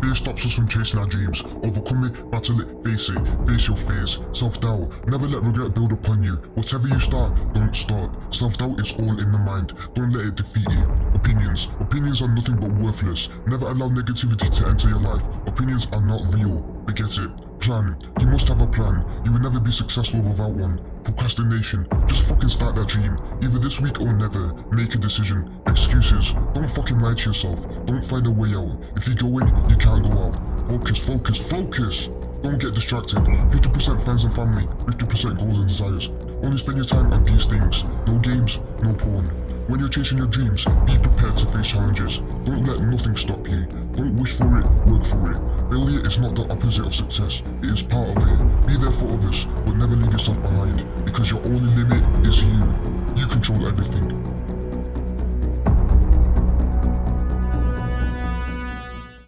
Fear stops us from chasing our dreams. Overcome it, battle it, face it, face your fears. Self-doubt, never let regret build upon you. Whatever you start, don't start. Self-doubt is all in the mind. Don't let it defeat you. Opinions, opinions are nothing but worthless. Never allow negativity to enter your life. Opinions are not real. Forget it. Plan. You must have a plan. You will never be successful without one. Procrastination. Just fucking start that dream. Either this week or never. Make a decision. Excuses. Don't fucking lie to yourself. Don't find a way out. If you go in, you can't go out. Focus, focus, focus. Don't get distracted. 50% friends and family, 50% goals and desires. Only spend your time on these things. No games, no porn. When you're chasing your dreams, be prepared to face challenges. Don't let nothing stop you. Don't wish for it, work for it. Failure is not the opposite of success, it is part of it. Be there for others, but never leave yourself behind, because your only limit is you. You control everything.